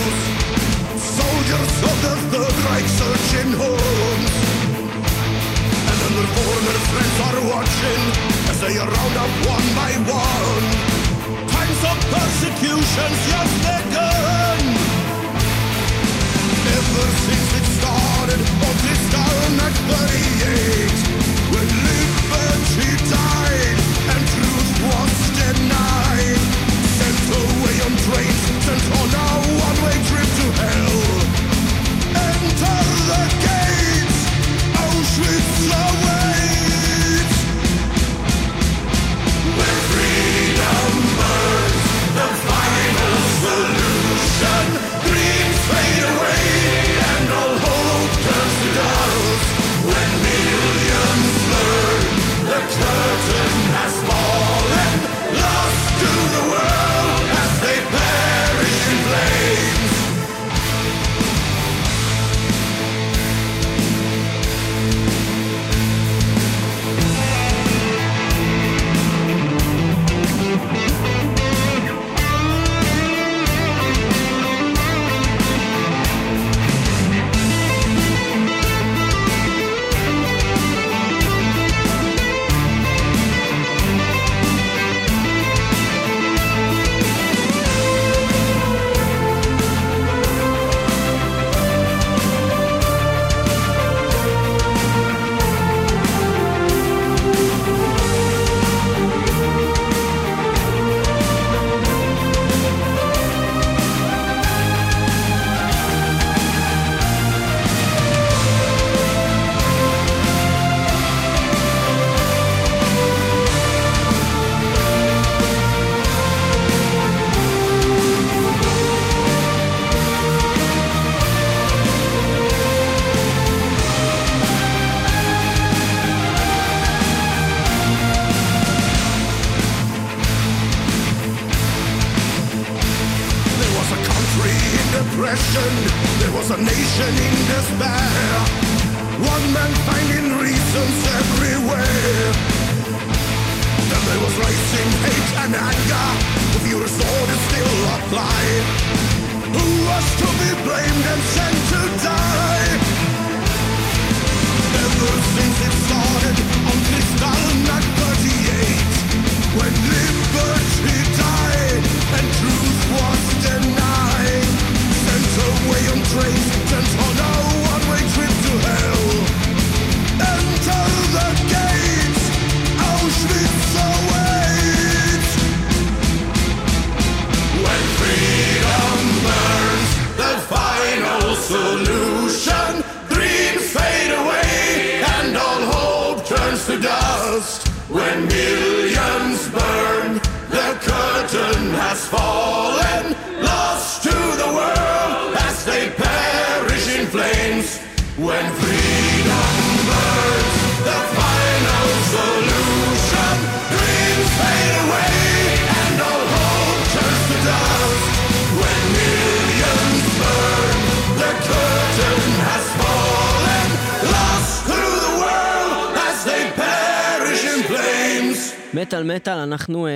מטאל מטאל, אנחנו אה,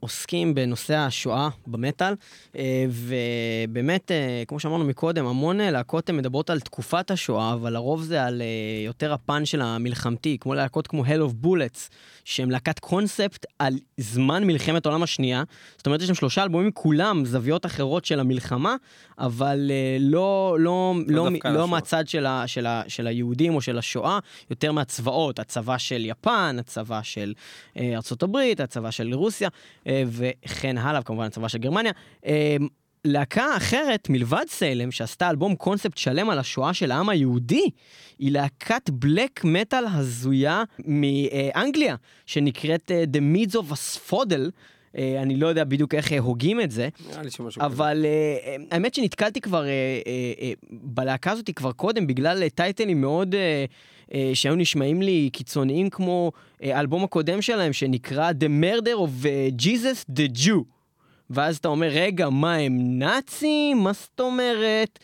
עוסקים בנושא השואה במטאל, אה, ובאמת, אה, כמו שאמרנו מקודם, המון להקות מדברות על תקופת השואה, אבל לרוב זה על אה, יותר הפן של המלחמתי, כמו להקות כמו Hell of Bullets, שהם להקת קונספט על זמן מלחמת העולם השנייה. זאת אומרת, יש שם שלושה אלבומים, כולם זוויות אחרות של המלחמה, אבל אה, לא, לא, לא, לא, לא. מהצד של, ה, של, ה, של היהודים או של השואה, יותר מהצבאות, הצבא של יפן, הצבא של אה, ארצות הברית, הצבא של רוסיה, אה, וכן הלאה, וכמובן הצבא של גרמניה. אה, להקה אחרת מלבד סיילם, שעשתה אלבום קונספט שלם על השואה של העם היהודי, היא להקת בלק מטאל הזויה מאנגליה, שנקראת אה, The Meads of Asphodel. אני לא יודע בדיוק איך הוגים את זה. אבל האמת שנתקלתי כבר בלהקה הזאת כבר קודם, בגלל טייטלים מאוד שהיו נשמעים לי קיצוניים, כמו אה, האלבום הקודם שלהם, שנקרא The Murder of אה, Jesus the Jew. ואז אתה אומר, רגע, מה הם נאצים? מה זאת אומרת?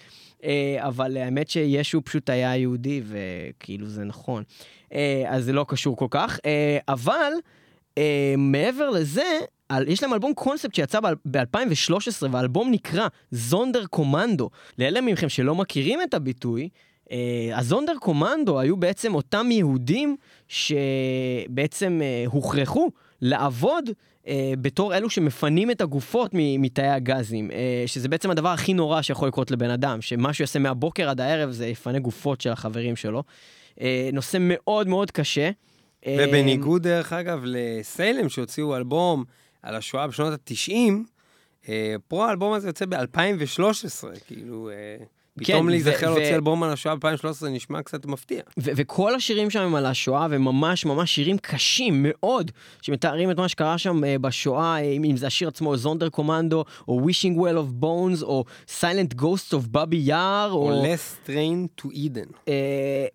אה, אבל האמת שישו פשוט היה יהודי, וכאילו זה נכון. אה, אז זה לא קשור כל כך. אה, אבל אה, מעבר לזה, על, יש להם אלבום קונספט שיצא ב-2013, והאלבום נקרא זונדר קומנדו. לאלה מכם שלא מכירים את הביטוי, אה, הזונדר קומנדו היו בעצם אותם יהודים שבעצם אה, הוכרחו לעבוד אה, בתור אלו שמפנים את הגופות מתאי הגזים, אה, שזה בעצם הדבר הכי נורא שיכול לקרות לבן אדם, שמה שהוא יעשה מהבוקר עד הערב זה יפנה גופות של החברים שלו. אה, נושא מאוד מאוד קשה. אה, ובניגוד, דרך אגב, לסיילם, שהוציאו אלבום על השואה בשנות ה-90, אה, פה האלבום הזה יוצא ב-2013, כאילו, אה, פתאום כן, להיזכר להוציא אלבום על השואה ב-2013 נשמע קצת מפתיע. וכל השירים שם הם על השואה, וממש ממש שירים קשים מאוד, שמתארים את מה שקרה שם uh, בשואה, אה, אם, אם זה השיר עצמו, זונדר קומנדו, או Wishing Well of Bones, או Silent Ghosts of בבי יער, או או... Less Train to Eden. אה,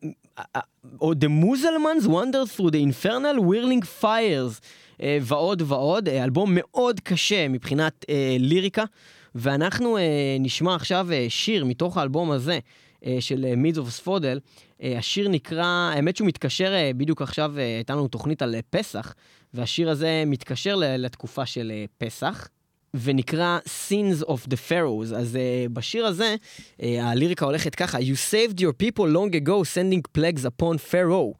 או The Muselmans Wander Through the Infernal Whirling Fires, אה, ועוד ועוד, אה, אלבום מאוד קשה מבחינת אה, ליריקה, ואנחנו אה, נשמע עכשיו אה, שיר מתוך האלבום הזה. אה, של of Sfodel, אה, השיר נקרא, האמת שהוא מתקשר, אה, בדיוק עכשיו אה, הייתה לנו תוכנית על אה, פסח, והשיר הזה מתקשר ל- לתקופה של אה, פסח. ונקרא Sins of the Pharaohs. אז uh, בשיר הזה, uh, הליריקה הולכת ככה: You saved your people long ago, sending plagues upon Pharaoh.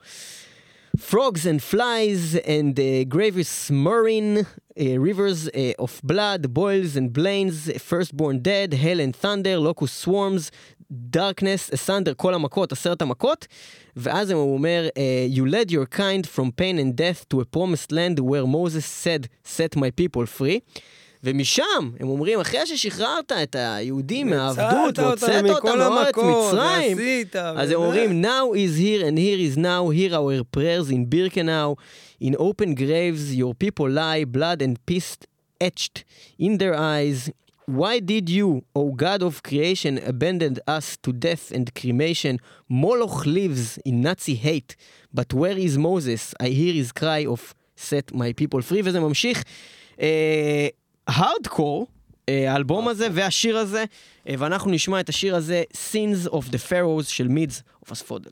Frogs and flies and uh, graves murring, uh, rivers uh, of blood, boils and blains, firstborn dead, hail and thunder, locust swarms, darkness, asunder, כל המכות, עשרת המכות, ואז הוא אומר, uh, You led your kind from pain and death to a promised land where Moses said, set my people free. ומשם, הם אומרים, אחרי ששחררת את היהודים מהעבדות והוצאת אותם מארץ מצרים, ועשית, אז. הם אומרים, now is here and here is now, hear our prayers in Birkenau, in open graves your people lie, blood and peace etched in their eyes. Why did you, O God of creation, abandon us to death and cremation? Moloch lives in Nazi hate, but where is Moses? I hear his cry of set my people free, וזה ממשיך. הארדקור, האלבום הזה והשיר הזה, אה, ואנחנו נשמע את השיר הזה, Sins of the Pharaohs של מידס of אספודל.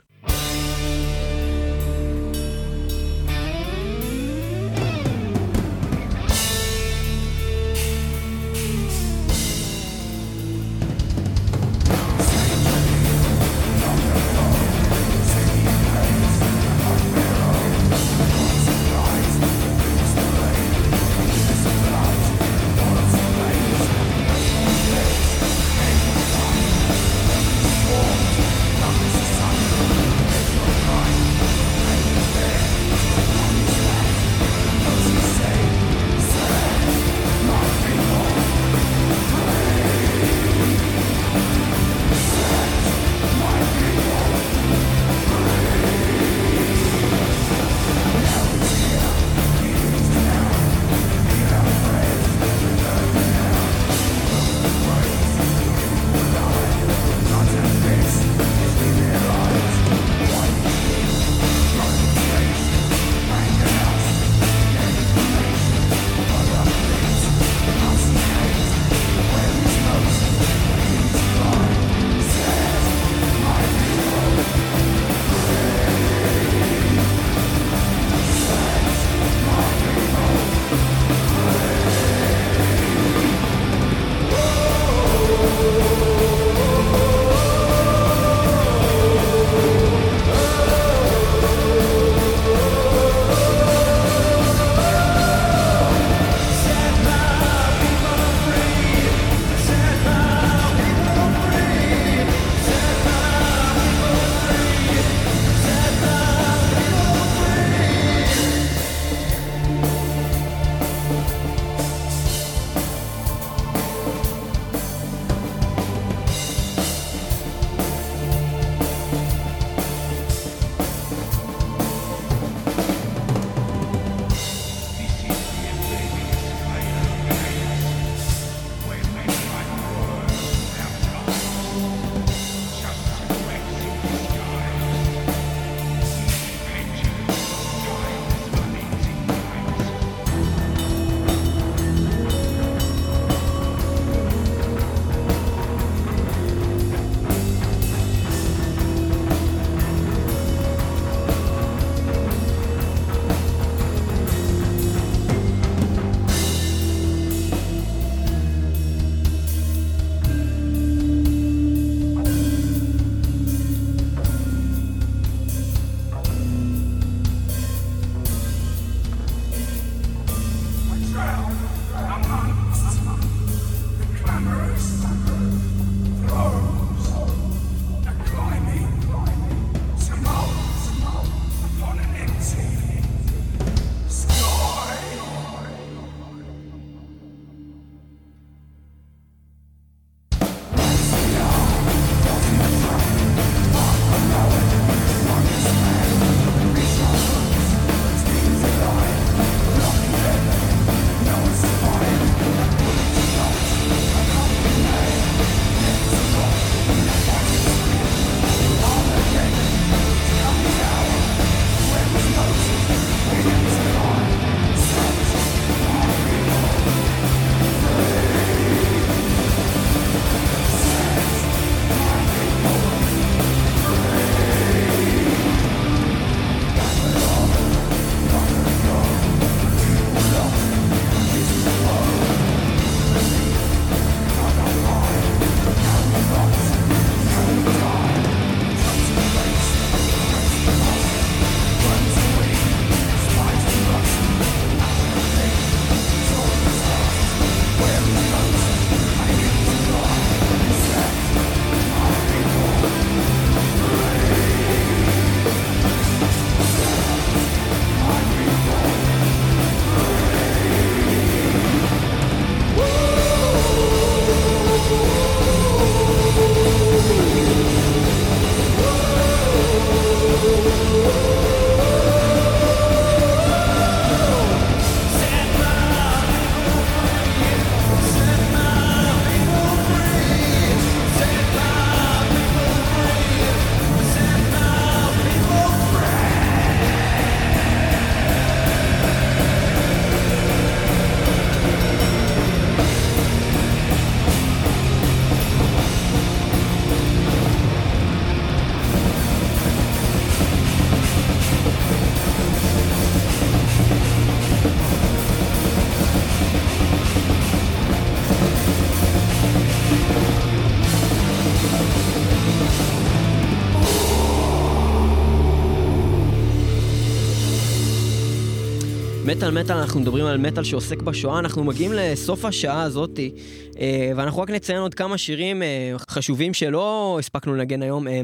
במטאל מטאל אנחנו מדברים על מטאל שעוסק בשואה, אנחנו מגיעים לסוף השעה הזאתי, אה, ואנחנו רק נציין עוד כמה שירים אה, חשובים שלא הספקנו לנגן היום. אה,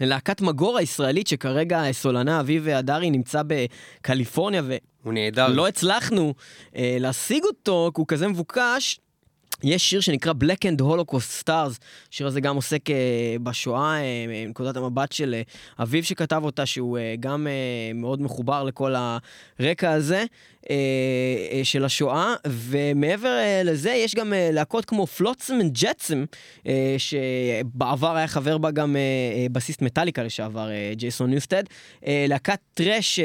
ללהקת מגור הישראלית שכרגע סולנה אביב הדרי נמצא בקליפורניה הוא נהדר. ולא הצלחנו אה, להשיג אותו כי הוא כזה מבוקש. יש שיר שנקרא Black and Holocaust Stars, השיר הזה גם עוסק אה, בשואה, אה, מנקודת המבט של אה, אביו שכתב אותה, שהוא אה, גם אה, מאוד מחובר לכל הרקע הזה של השואה, ומעבר אה, לזה יש גם אה, להקות כמו Flotsam ו Jetsam, אה, שבעבר היה חבר בה גם אה, אה, בסיסט מטאליקה לשעבר, אה, ג'ייסון ניוסטד, אה, להקת thrash אה,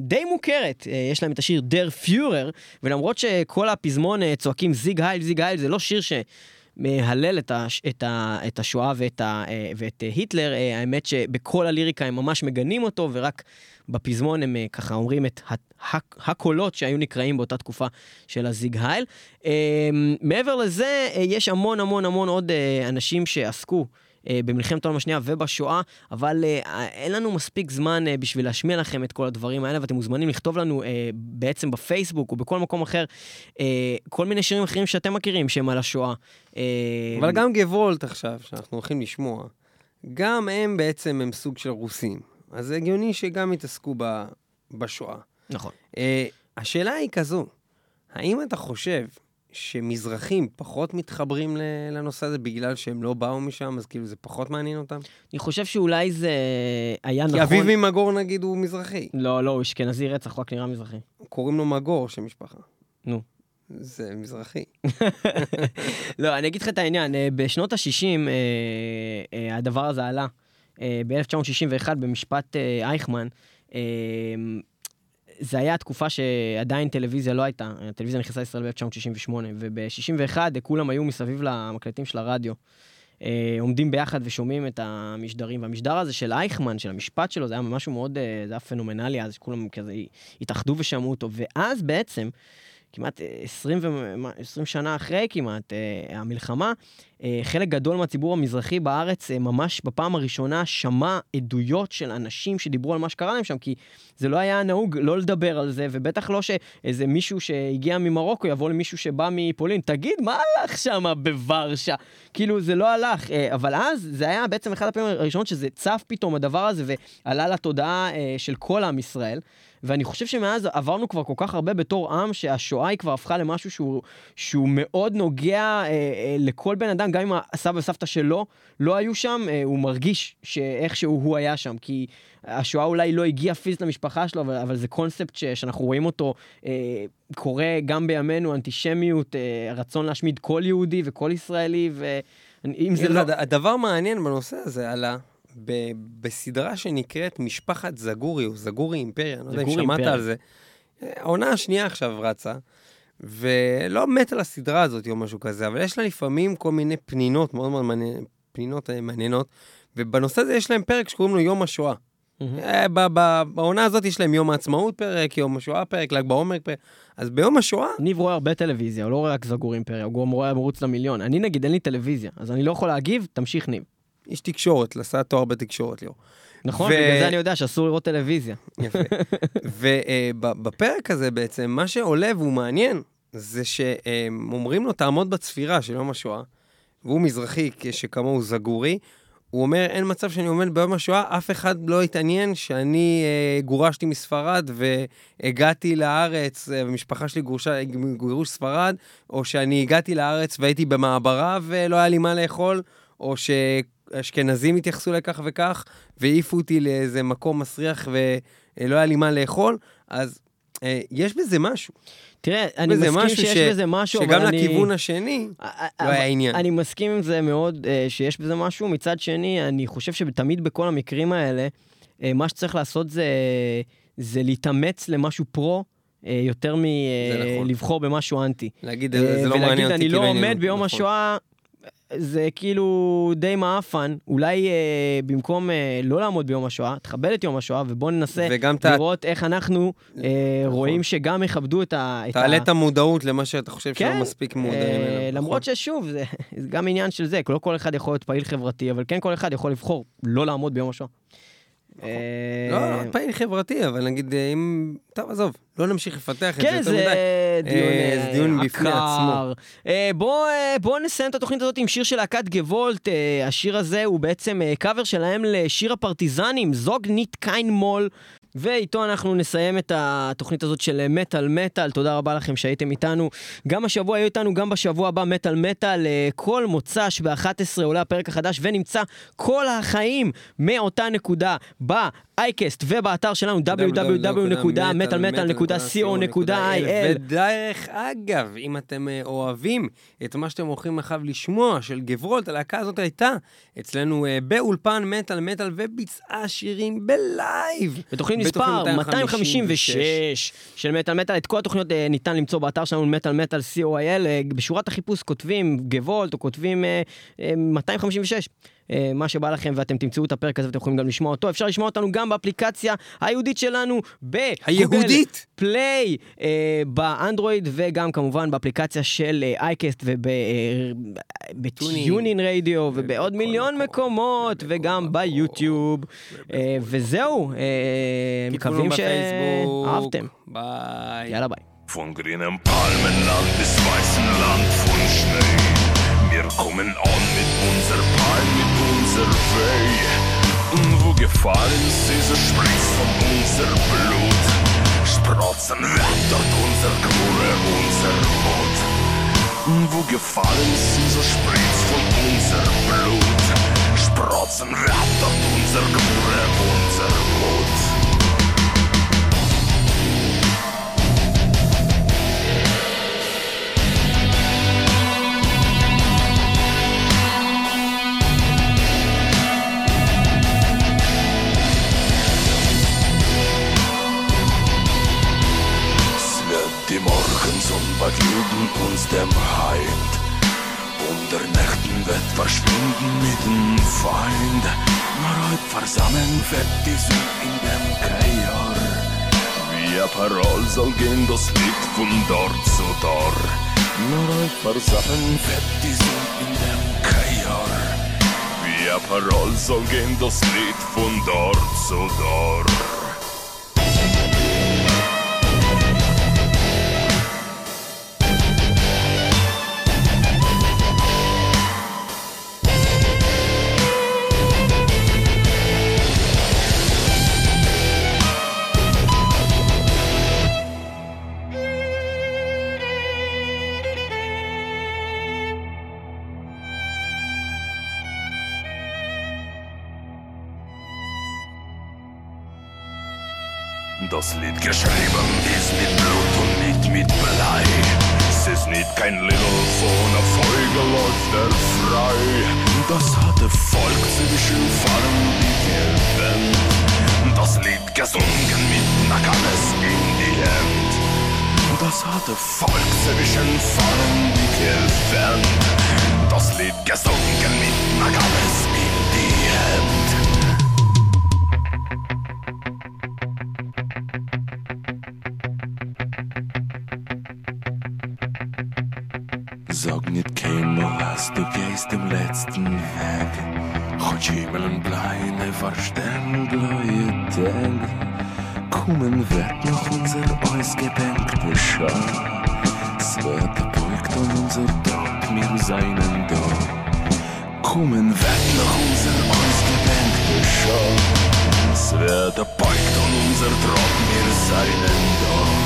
די מוכרת, אה, יש להם את השיר Der Führer, ולמרות שכל הפזמון אה, צועקים Sieg Heil, Sieg Heil, זה לא שיר ש... מהלל את, הש, את, ה, את השואה ואת, ה, אה, ואת אה, היטלר, אה, האמת שבכל הליריקה הם ממש מגנים אותו, ורק בפזמון הם ככה אומרים את הקולות שהיו נקראים באותה תקופה של הזיג הייל. מעבר לזה, יש המון המון המון עוד אנשים שעסקו. אה, במלחמת העולם השנייה ובשואה, אבל אה, אין לנו מספיק זמן אה, בשביל להשמיע לכם את כל הדברים האלה, ואתם מוזמנים לכתוב לנו בעצם בפייסבוק או בכל מקום אחר, כל מיני שירים אחרים שאתם מכירים שהם על השואה. אה, אבל גם גוולט עכשיו, שאנחנו הולכים לשמוע, גם הם בעצם הם סוג של רוסים. אז זה הגיוני שגם יתעסקו ב, בשואה. נכון. אה, השאלה היא כזו, האם אתה חושב שמזרחים פחות מתחברים לנושא הזה בגלל שהם לא באו משם, אז כאילו זה פחות מעניין אותם? אני חושב שאולי זה היה כי נכון... אביב ממגור נגיד הוא מזרחי. לא, לא, הוא אשכנזי רצח, הוא רק נראה מזרחי. קוראים לו מגור שם משפחה. נו. זה מזרחי. *laughs* לא, אני אגיד לך את העניין, אה, בשנות ה-60 הדבר הזה עלה. אה, ב-1961 במשפט אה, אייכמן, אה, זה היה תקופה שעדיין טלוויזיה לא הייתה, הטלוויזיה נכנסה לישראל ב-1968, וב-61 כולם היו מסביב למקלטים של הרדיו. אה, עומדים ביחד ושומעים את המשדרים, והמשדר הזה של אייכמן, של המשפט שלו, זה היה משהו מאוד, אה, זה היה פנומנלי אז, שכולם כזה התאחדו ושמעו אותו, ואז בעצם, כמעט אה, 20, ומה- 20 שנה אחרי כמעט אה, המלחמה, חלק גדול מהציבור המזרחי בארץ אה, ממש בפעם הראשונה שמע עדויות של אנשים שדיברו על מה שקרה להם שם, כי זה לא היה נהוג לא לדבר על זה, ובטח לא שאיזה מישהו שהגיע ממרוקו יבוא למישהו שבא מפולין, תגיד, מה הלך שם בוורשה? כאילו, זה לא הלך. אה, אבל אז זה היה בעצם אחד הפעמים הראשונות שזה צף פתאום הדבר הזה, ועלה לתודעה אה, של כל עם ישראל. ואני חושב שמאז עברנו כבר כל כך הרבה בתור עם, שהשואה היא כבר הפכה למשהו שהוא, שהוא מאוד נוגע אה, אה, לכל בן אדם, גם אם הסבא וסבתא שלו לא היו שם, אה, הוא מרגיש שאיכשהו הוא היה שם, כי השואה אולי לא הגיעה פיזית למשפחה שלו, אבל, אבל זה קונספט ש, שאנחנו רואים אותו אה, קורה גם בימינו, אנטישמיות, אה, רצון להשמיד כל יהודי וכל ישראלי, ואם זה לא... הד- הדבר מעניין בנושא הזה עלה ב- בסדרה שנקראת משפחת זגורי, או זגורי אימפריה, אני לא יודע אם שמעת אימפריה. על זה. העונה השנייה עכשיו רצה, ולא מת על הסדרה הזאת או משהו כזה, אבל יש לה לפעמים כל מיני פנינות מאוד מאוד מעניינות, פנינות אה, מעניינות, ובנושא הזה יש להם פרק שקוראים לו יום השואה. אה, בעונה הזאת יש להם יום העצמאות פרק, יום השואה פרק, ל"ג בעומר פרק, אז ביום השואה ניב רואה הרבה טלוויזיה, הוא לא רואה רק זגור אימפריה, הוא גם רואה ערוץ למיליון. אני נגיד, אין לי טלוויזיה, אז אני לא יכול להגיב, תמשיך ניב. איש תקשורת, עשה תואר בתקשורת, ליאור. נכון? ו- בגלל זה אני יודע שאסור לראות טלוויזיה. יפה. *laughs* ובפרק הזה בעצם, מה שעולה והוא מעניין, זה שהם אומרים לו, תעמוד בצפירה של יום השואה, והוא מזרחי שכמוהו זגורי, הוא אומר, אין מצב שאני עומד ביום השואה, אף אחד לא התעניין שאני אה, גורשתי מספרד והגעתי לארץ, אה, ומשפחה שלי גורשה, גירוש ספרד, או שאני הגעתי לארץ והייתי במעברה ולא היה לי מה לאכול, או שאשכנזים התייחסו לכך וכך, והעיפו אותי לאיזה מקום מסריח ולא היה לי מה לאכול, אז אה, יש בזה משהו. תראה, אני מסכים שיש ש- בזה משהו, אבל שגם אני... לכיוון השני, אה, לא אבל- היה עניין. אני מסכים עם זה מאוד, אה, שיש בזה משהו. מצד שני, אני חושב שתמיד בכל המקרים האלה, אה, מה שצריך לעשות זה, זה להתאמץ למשהו פרו. אה, יותר זה נכון. מלבחור במשהו אנטי. להגיד, אה, זה לא מעניין ולהגיד, אותי, אני לא עומד אותי." ביום נכון. השואה, זה כאילו די מעפן. אולי אה, במקום אה, לא לעמוד ביום השואה, תכבד את יום השואה, ובוא ננסה וגם ת- נכון. לראות איך אנחנו אה, רואים שגם יכבדו את ה... את תעלה ה- את המודעות למה שאתה חושב שלא כן, מספיק מודעים אה, אליו. למרות נכון. ששוב, זה *laughs* זה גם עניין של זה, לא כל אחד יכול להיות פעיל חברתי, אבל כן כל אחד יכול לבחור לא לעמוד ביום השואה. אה, לא, לא פעיל חברתי, אבל נגיד, אה, אם... טוב, עזוב, לא נמשיך לפתח את זה כן, יותר זה מדי. דיון, אה, זה דיון בפני עקר. עצמו. אה, בוא, אה, בוא נסיים את התוכנית הזאת עם שיר של להקת גוולט. השיר הזה הוא בעצם קאבר שלהם לשיר הפרטיזנים, זוג ניט קיין מול. ואיתו אנחנו נסיים את התוכנית הזאת של מטאל מטאל. תודה רבה לכם שהייתם איתנו. גם השבוע היו איתנו, גם בשבוע הבא מטאל מטאל. אה, כל מוצ"ש ב-11 עולה הפרק החדש ונמצא כל החיים מאותה נקודה באייקסט ובאתר שלנו www.metalmetal.co.il ודרך אגב, אם אתם אה, אוהבים את מה שאתם הולכים אחריו לשמוע של גוולט, הלהקה הזאת הייתה אצלנו אה, באולפן מטאל מטאל וביצעה שירים בלייב. בתוכנית מספר 256 של מטאל. מטאל, את כל התוכניות אה, ניתן למצוא באתר שלנו מטאל מטאל co.il, אה, בשורת החיפוש כותבים גוולט או כותבים אה, אה, 256. אה, מה שבא לכם ואתם תמצאו את הפרק הזה ואתם יכולים גם לשמוע אותו. אפשר לשמוע אותנו גם באפליקציה הייעודית שלנו בגוגל הייעודית? Play אה, באנדרואיד וגם כמובן באפליקציה של אה, אייקסט וב TuneIn Radio ובעוד מיליון מקום. מקומות וגם ביוטיוב. אה, וזהו, אה, מקווים. שאהבתם. ביי. יאללה ביי. Von grünem Palmenland bis weißem Land von Schnee. Wir kommen an mit unser Palm, mit unser Weh. Wo gefallen sie, so spritzt von unser Blut. Sprotzen weg durch unser Knurre, unser Mut. Wo gefallen sie, so spritzt von unser Blut. Sprotzen weg durch unser Knurre, unser Mut. Juden uns dem Heid. Und der Nächten wird verschwinden mit dem Feind. Nur heute versammeln wird die Sonne in dem. Wie ein Parol soll gehen das Lied von dort zu dort. Nur heute versammeln wird die Sonne in dem. Wie ein Parol soll gehen das Lied von dort zu dort. Das Lied geschrieben ist mit Blut und nicht mit Blei. Es ist nicht kein Little von der Folge läuft er frei. Das hatte Volk zwischen wie Gelben. Das Lied gesungen mit Nakames in die Hand. Das hatte Volk zwischen wie Gelben. Das Lied gesungen mit Nakames in die Hand. Blaue Tag. Kommen wird noch unser ausgedenkte Schar. Es wird beugt an unser Tag, mir seinen da. Kommen wird noch unser ausgedenkte Schar. Es wird beugt an unser Tag, mir seinen da.